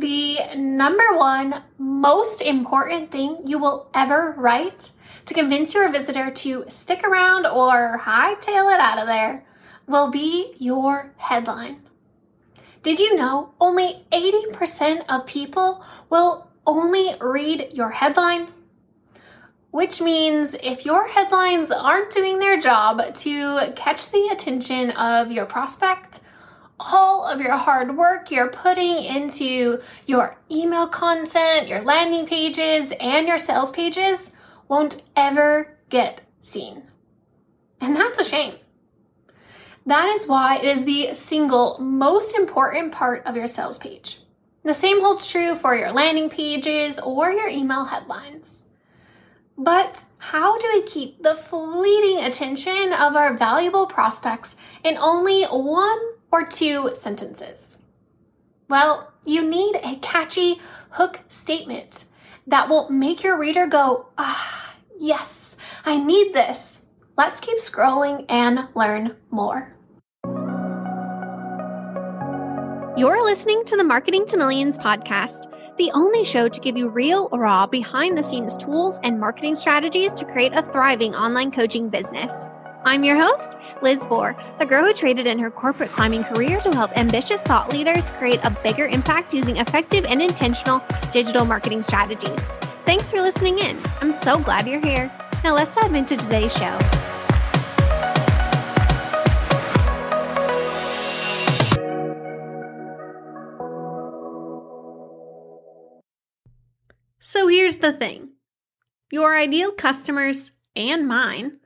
the number one most important thing you will ever write to convince your visitor to stick around or hightail it out of there will be your headline. Did you know only 80% of people will only read your headline? Which means if your headlines aren't doing their job to catch the attention of your prospect, all of your hard work you're putting into your email content, your landing pages, and your sales pages won't ever get seen. And that's a shame. That is why it is the single most important part of your sales page. The same holds true for your landing pages or your email headlines. But how do we keep the fleeting attention of our valuable prospects in only one or two sentences? Well, you need a catchy hook statement that will make your reader go, ah, yes, I need this. Let's keep scrolling and learn more. You're listening to the Marketing to Millions podcast, the only show to give you real, raw, behind the scenes tools and marketing strategies to create a thriving online coaching business. I'm your host, Liz Bohr, the girl who traded in her corporate climbing career to help ambitious thought leaders create a bigger impact using effective and intentional digital marketing strategies. Thanks for listening in. I'm so glad you're here. Now let's dive into today's show. So here's the thing your ideal customers and mine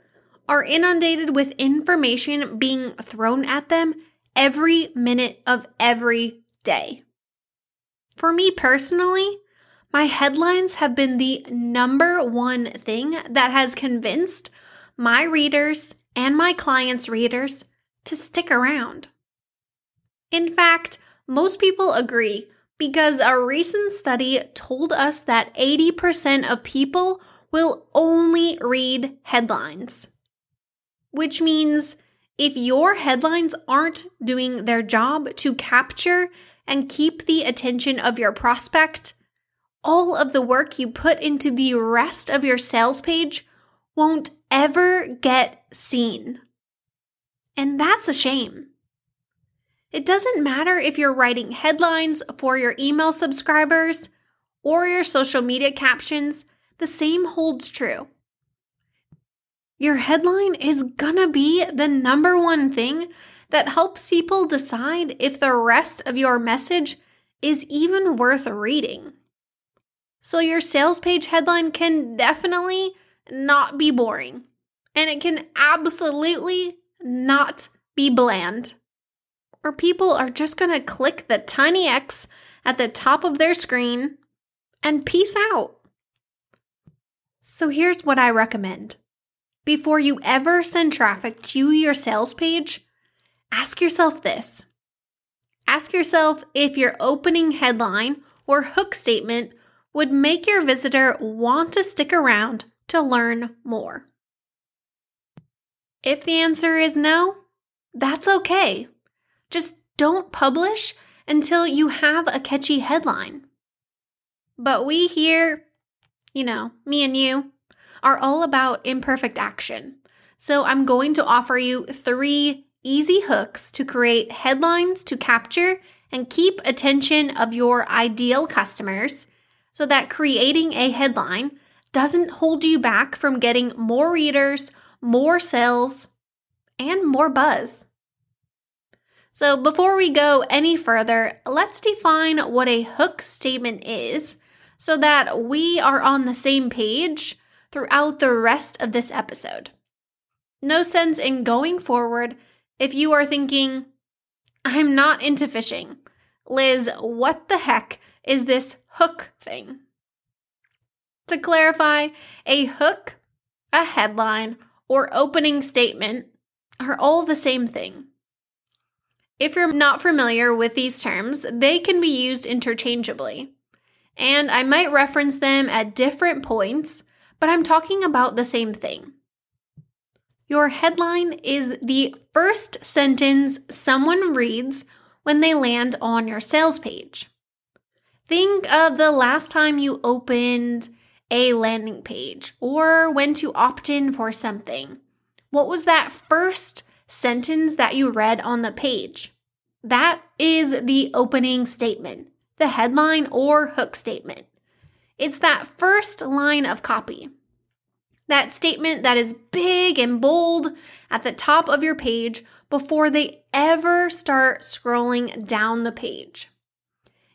are inundated with information being thrown at them every minute of every day. For me personally, my headlines have been the number one thing that has convinced my readers and my clients' readers to stick around. In fact, most people agree because a recent study told us that 80% of people will only read headlines which means if your headlines aren't doing their job to capture and keep the attention of your prospect, all of the work you put into the rest of your sales page won't ever get seen. And that's a shame. It doesn't matter if you're writing headlines for your email subscribers or your social media captions, the same holds true. Your headline is gonna be the number one thing that helps people decide if the rest of your message is even worth reading. So, your sales page headline can definitely not be boring, and it can absolutely not be bland. Or people are just gonna click the tiny X at the top of their screen and peace out. So, here's what I recommend before you ever send traffic to your sales page, ask yourself this. Ask yourself if your opening headline or hook statement would make your visitor want to stick around to learn more. If the answer is no, that's okay. Just don't publish until you have a catchy headline. But we here, you know, me and you, are all about imperfect action. So I'm going to offer you three easy hooks to create headlines to capture and keep attention of your ideal customers so that creating a headline doesn't hold you back from getting more readers, more sales, and more buzz. So, before we go any further, let's define what a hook statement is so that we are on the same page throughout the rest of this episode. No sense in going forward if you are thinking, I'm not into fishing. Liz, what the heck is this hook thing? To clarify, a hook, a headline, or opening statement are all the same thing. If you're not familiar with these terms, they can be used interchangeably. And I might reference them at different points but I'm talking about the same thing. Your headline is the first sentence someone reads when they land on your sales page. Think of the last time you opened a landing page or went to opt in for something. What was that first sentence that you read on the page? That is the opening statement, the headline or hook statement. It's that first line of copy. That statement that is big and bold at the top of your page before they ever start scrolling down the page.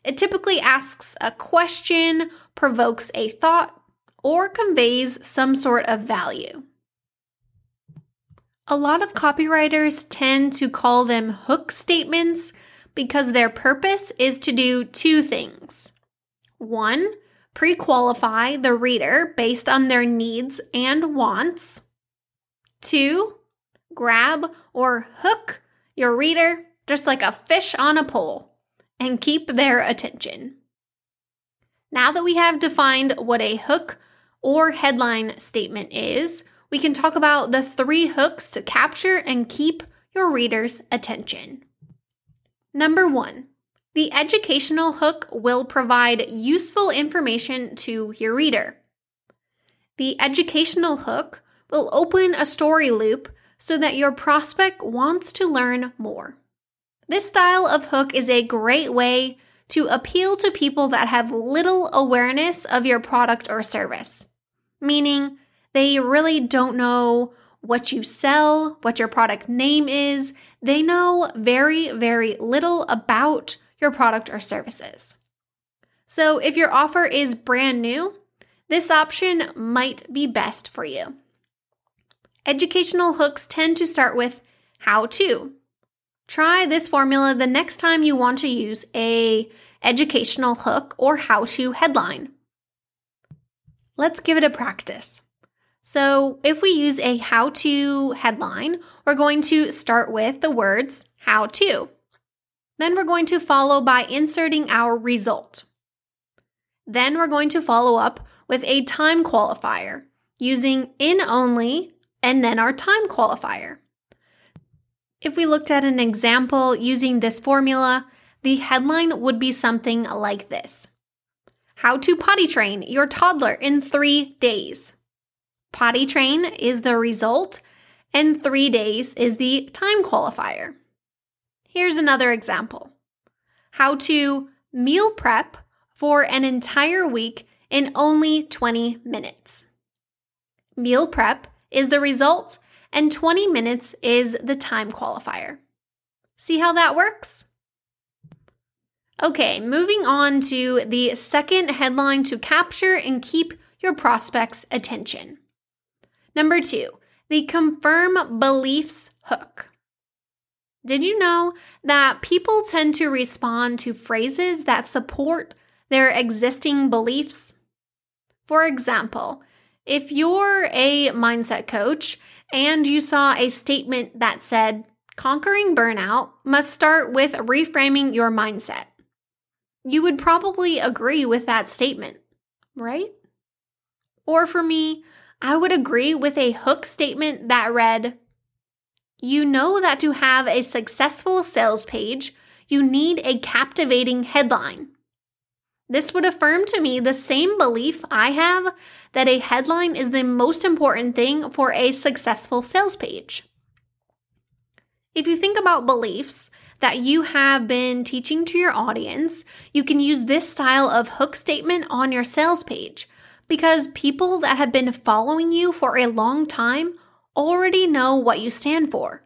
It typically asks a question, provokes a thought, or conveys some sort of value. A lot of copywriters tend to call them hook statements because their purpose is to do two things. One, pre qualify the reader based on their needs and wants. Two, grab or hook your reader just like a fish on a pole and keep their attention. Now that we have defined what a hook or headline statement is, we can talk about the three hooks to capture and keep your reader's attention. Number one, the educational hook will provide useful information to your reader. The educational hook will open a story loop so that your prospect wants to learn more. This style of hook is a great way to appeal to people that have little awareness of your product or service, meaning they really don't know what you sell, what your product name is. They know very, very little about your product or services. So, if your offer is brand new, this option might be best for you. Educational hooks tend to start with how to, Try this formula the next time you want to use a educational hook or how-to headline. Let's give it a practice. So, if we use a how to headline, we're going to start with the words how to. Then we're going to follow by inserting our result. Then we're going to follow up with a time qualifier using in only and then our time qualifier. If we looked at an example using this formula, the headline would be something like this How to potty train your toddler in three days. Potty train is the result, and three days is the time qualifier. Here's another example How to meal prep for an entire week in only 20 minutes. Meal prep is the result, and 20 minutes is the time qualifier. See how that works? Okay, moving on to the second headline to capture and keep your prospect's attention. Number two, the confirm beliefs hook. Did you know that people tend to respond to phrases that support their existing beliefs? For example, if you're a mindset coach and you saw a statement that said, conquering burnout must start with reframing your mindset. You would probably agree with that statement, right? Or for me, I would agree with a hook statement that read, You know that to have a successful sales page, you need a captivating headline. This would affirm to me the same belief I have that a headline is the most important thing for a successful sales page. If you think about beliefs that you have been teaching to your audience, you can use this style of hook statement on your sales page because people that have been following you for a long time already know what you stand for.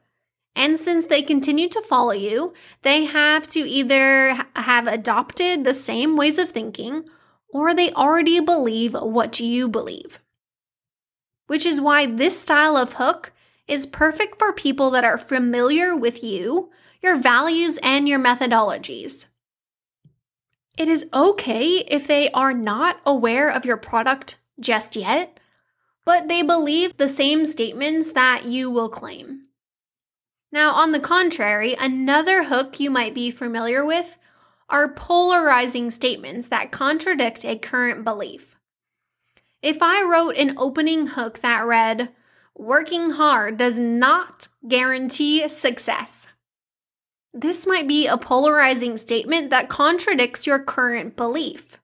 And since they continue to follow you, they have to either have adopted the same ways of thinking or they already believe what you believe. Which is why this style of hook is perfect for people that are familiar with you, your values, and your methodologies. It is okay if they are not aware of your product just yet, but they believe the same statements that you will claim. Now, on the contrary, another hook you might be familiar with are polarizing statements that contradict a current belief. If I wrote an opening hook that read, Working hard does not guarantee success, this might be a polarizing statement that contradicts your current belief.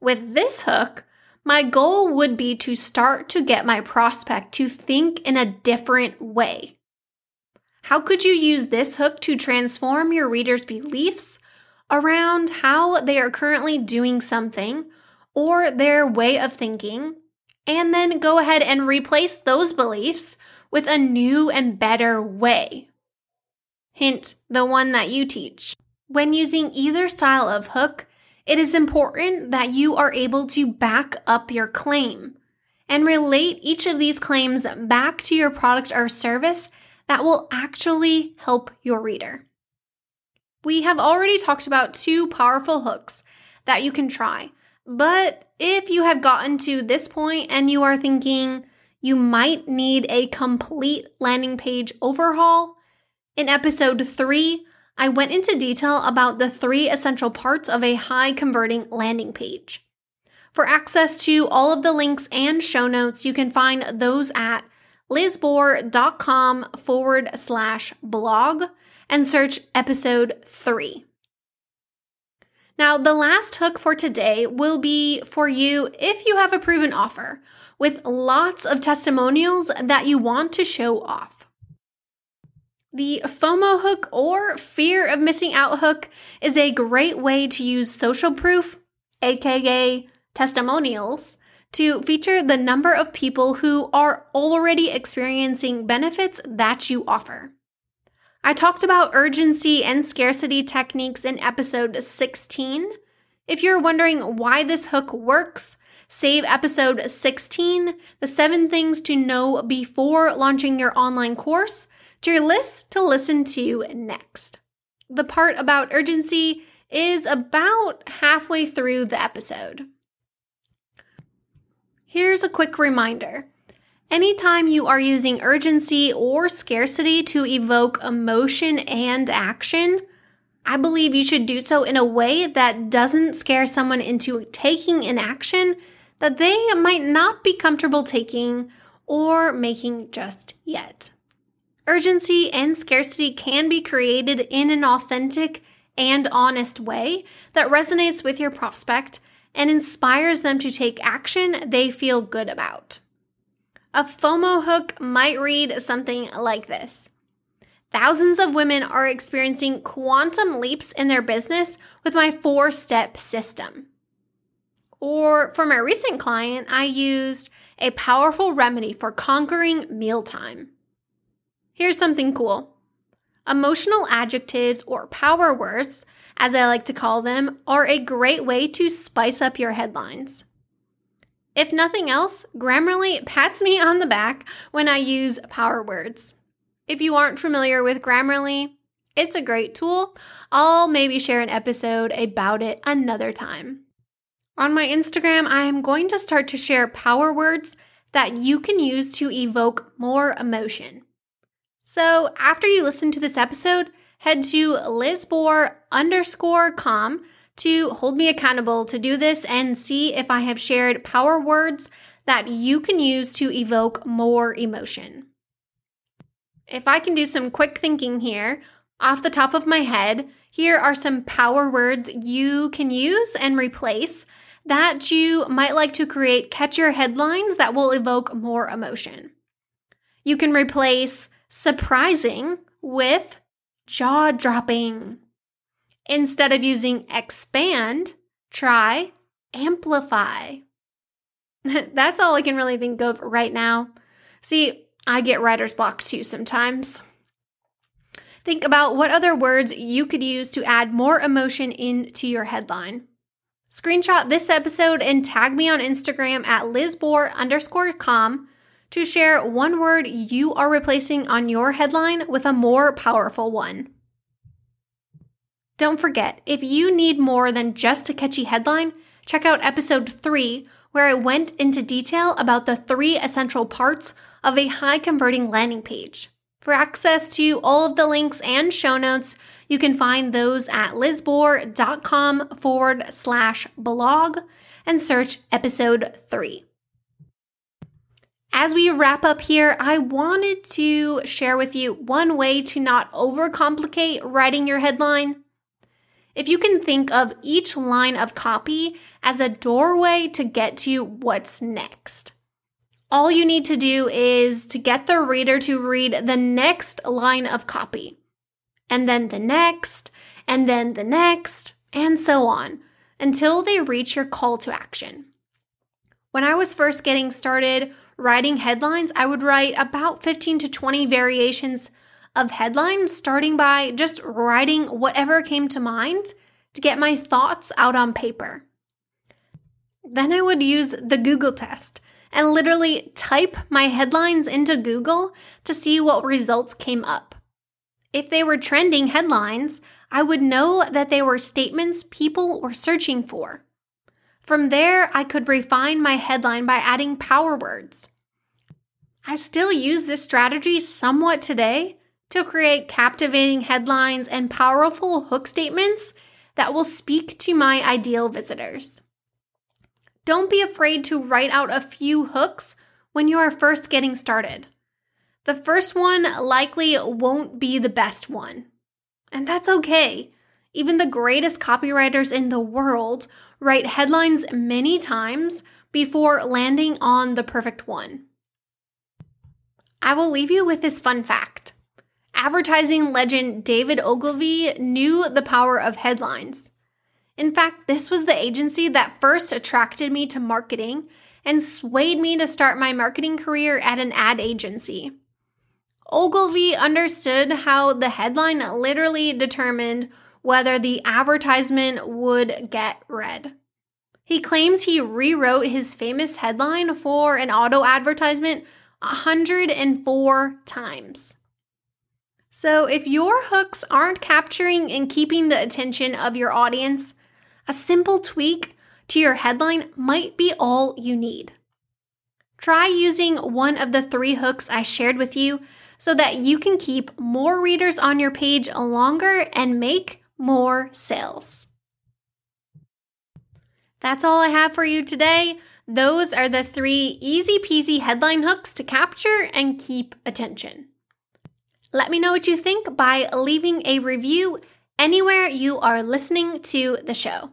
With this hook, my goal would be to start to get my prospect to think in a different way. How could you use this hook to transform your reader's beliefs around how they are currently doing something or their way of thinking, and then go ahead and replace those beliefs with a new and better way? Hint, the one that you teach. When using either style of hook, it is important that you are able to back up your claim and relate each of these claims back to your product or service that will actually help your reader. We have already talked about two powerful hooks that you can try, but if you have gotten to this point and you are thinking you might need a complete landing page overhaul, in episode 3, I went into detail about the three essential parts of a high converting landing page. For access to all of the links and show notes, you can find those at lizbohr.com forward slash blog and search episode 3. Now, the last hook for today will be for you if you have a proven offer with lots of testimonials that you want to show off. The FOMO hook or fear of missing out hook is a great way to use social proof, aka testimonials, to feature the number of people who are already experiencing benefits that you offer. I talked about urgency and scarcity techniques in episode 16. If you're wondering why this hook works, save episode 16, the seven things to know before launching your online course to your list to listen to next. The part about urgency is about halfway through the episode. Here's a quick reminder. Anytime you are using urgency or scarcity to evoke emotion and action, I believe you should do so in a way that doesn't scare someone into taking an action that they might not be comfortable taking or making just yet. Urgency and scarcity can be created in an authentic and honest way that resonates with your prospect and inspires them to take action they feel good about. A FOMO hook might read something like this Thousands of women are experiencing quantum leaps in their business with my four step system. Or for my recent client, I used a powerful remedy for conquering mealtime. Here's something cool emotional adjectives or power words, as I like to call them, are a great way to spice up your headlines. If nothing else, Grammarly pats me on the back when I use power words. If you aren't familiar with Grammarly, it's a great tool. I'll maybe share an episode about it another time. On my Instagram, I'm going to start to share power words that you can use to evoke more emotion. So after you listen to this episode, head to lizbohr underscore com to hold me accountable to do this and see if I have shared power words that you can use to evoke more emotion. If I can do some quick thinking here, off the top of my head, here are some power words you can use and replace that you might like to create catchier headlines that will evoke more emotion. You can replace surprising with jaw dropping. Instead of using expand, try amplify. That's all I can really think of right now. See, I get writer's block too sometimes. Think about what other words you could use to add more emotion into your headline. Screenshot this episode and tag me on Instagram at lizbohr underscore com to share one word you are replacing on your headline with a more powerful one. Don't forget, if you need more than just a catchy headline, check out episode 3, where I went into detail about the three essential parts of a high converting landing page. For access to all of the links and show notes, you can find those at lizbohr.com forward slash blog and search episode 3. As we wrap up here, I wanted to share with you one way to not overcomplicate writing your headline. If you can think of each line of copy as a doorway to get to what's next. All you need to do is to get the reader to read the next line of copy, and then the next, and then the next, and so on until they reach your call to action. When I was first getting started writing headlines, I would write about 15 to 20 variations of headlines, starting by just writing whatever came to mind to get my thoughts out on paper. Then I would use the Google test and literally type my headlines into Google to see what results came up. If they were trending headlines, I would know that they were statements people were searching for. From there, I could refine my headline by adding power words. I still use this strategy somewhat today to create captivating headlines and powerful hook statements that will speak to my ideal visitors. Don't be afraid to write out a few hooks when you are first getting started. The first one likely won't be the best one. And that's okay. Even the greatest copywriters in the world write headlines many times before landing on the perfect one. I will leave you with this fun fact. Advertising legend David Ogilvy knew the power of headlines. In fact, this was the agency that first attracted me to marketing and swayed me to start my marketing career at an ad agency. Ogilvy understood how the headline literally determined whether the advertisement would get read. He claims he rewrote his famous headline for an auto advertisement 104 times. So, if your hooks aren't capturing and keeping the attention of your audience, a simple tweak to your headline might be all you need. Try using one of the three hooks I shared with you so that you can keep more readers on your page longer and make more sales. That's all I have for you today. Those are the three easy peasy headline hooks to capture and keep attention. Let me know what you think by leaving a review anywhere you are listening to the show.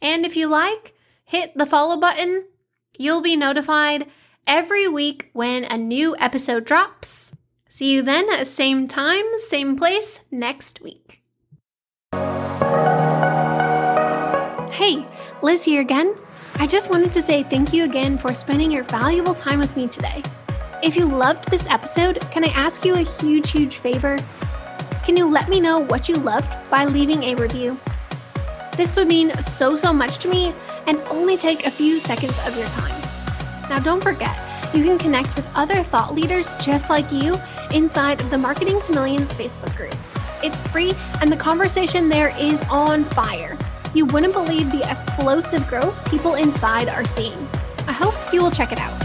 And if you like, hit the follow button. You'll be notified every week when a new episode drops. See you then at the same time, same place next week. Hey, Liz here again. I just wanted to say thank you again for spending your valuable time with me today. If you loved this episode, can I ask you a huge, huge favor? Can you let me know what you loved by leaving a review? This would mean so, so much to me and only take a few seconds of your time. Now, don't forget, you can connect with other thought leaders just like you inside the Marketing to Millions Facebook group. It's free and the conversation there is on fire. You wouldn't believe the explosive growth people inside are seeing. I hope you will check it out.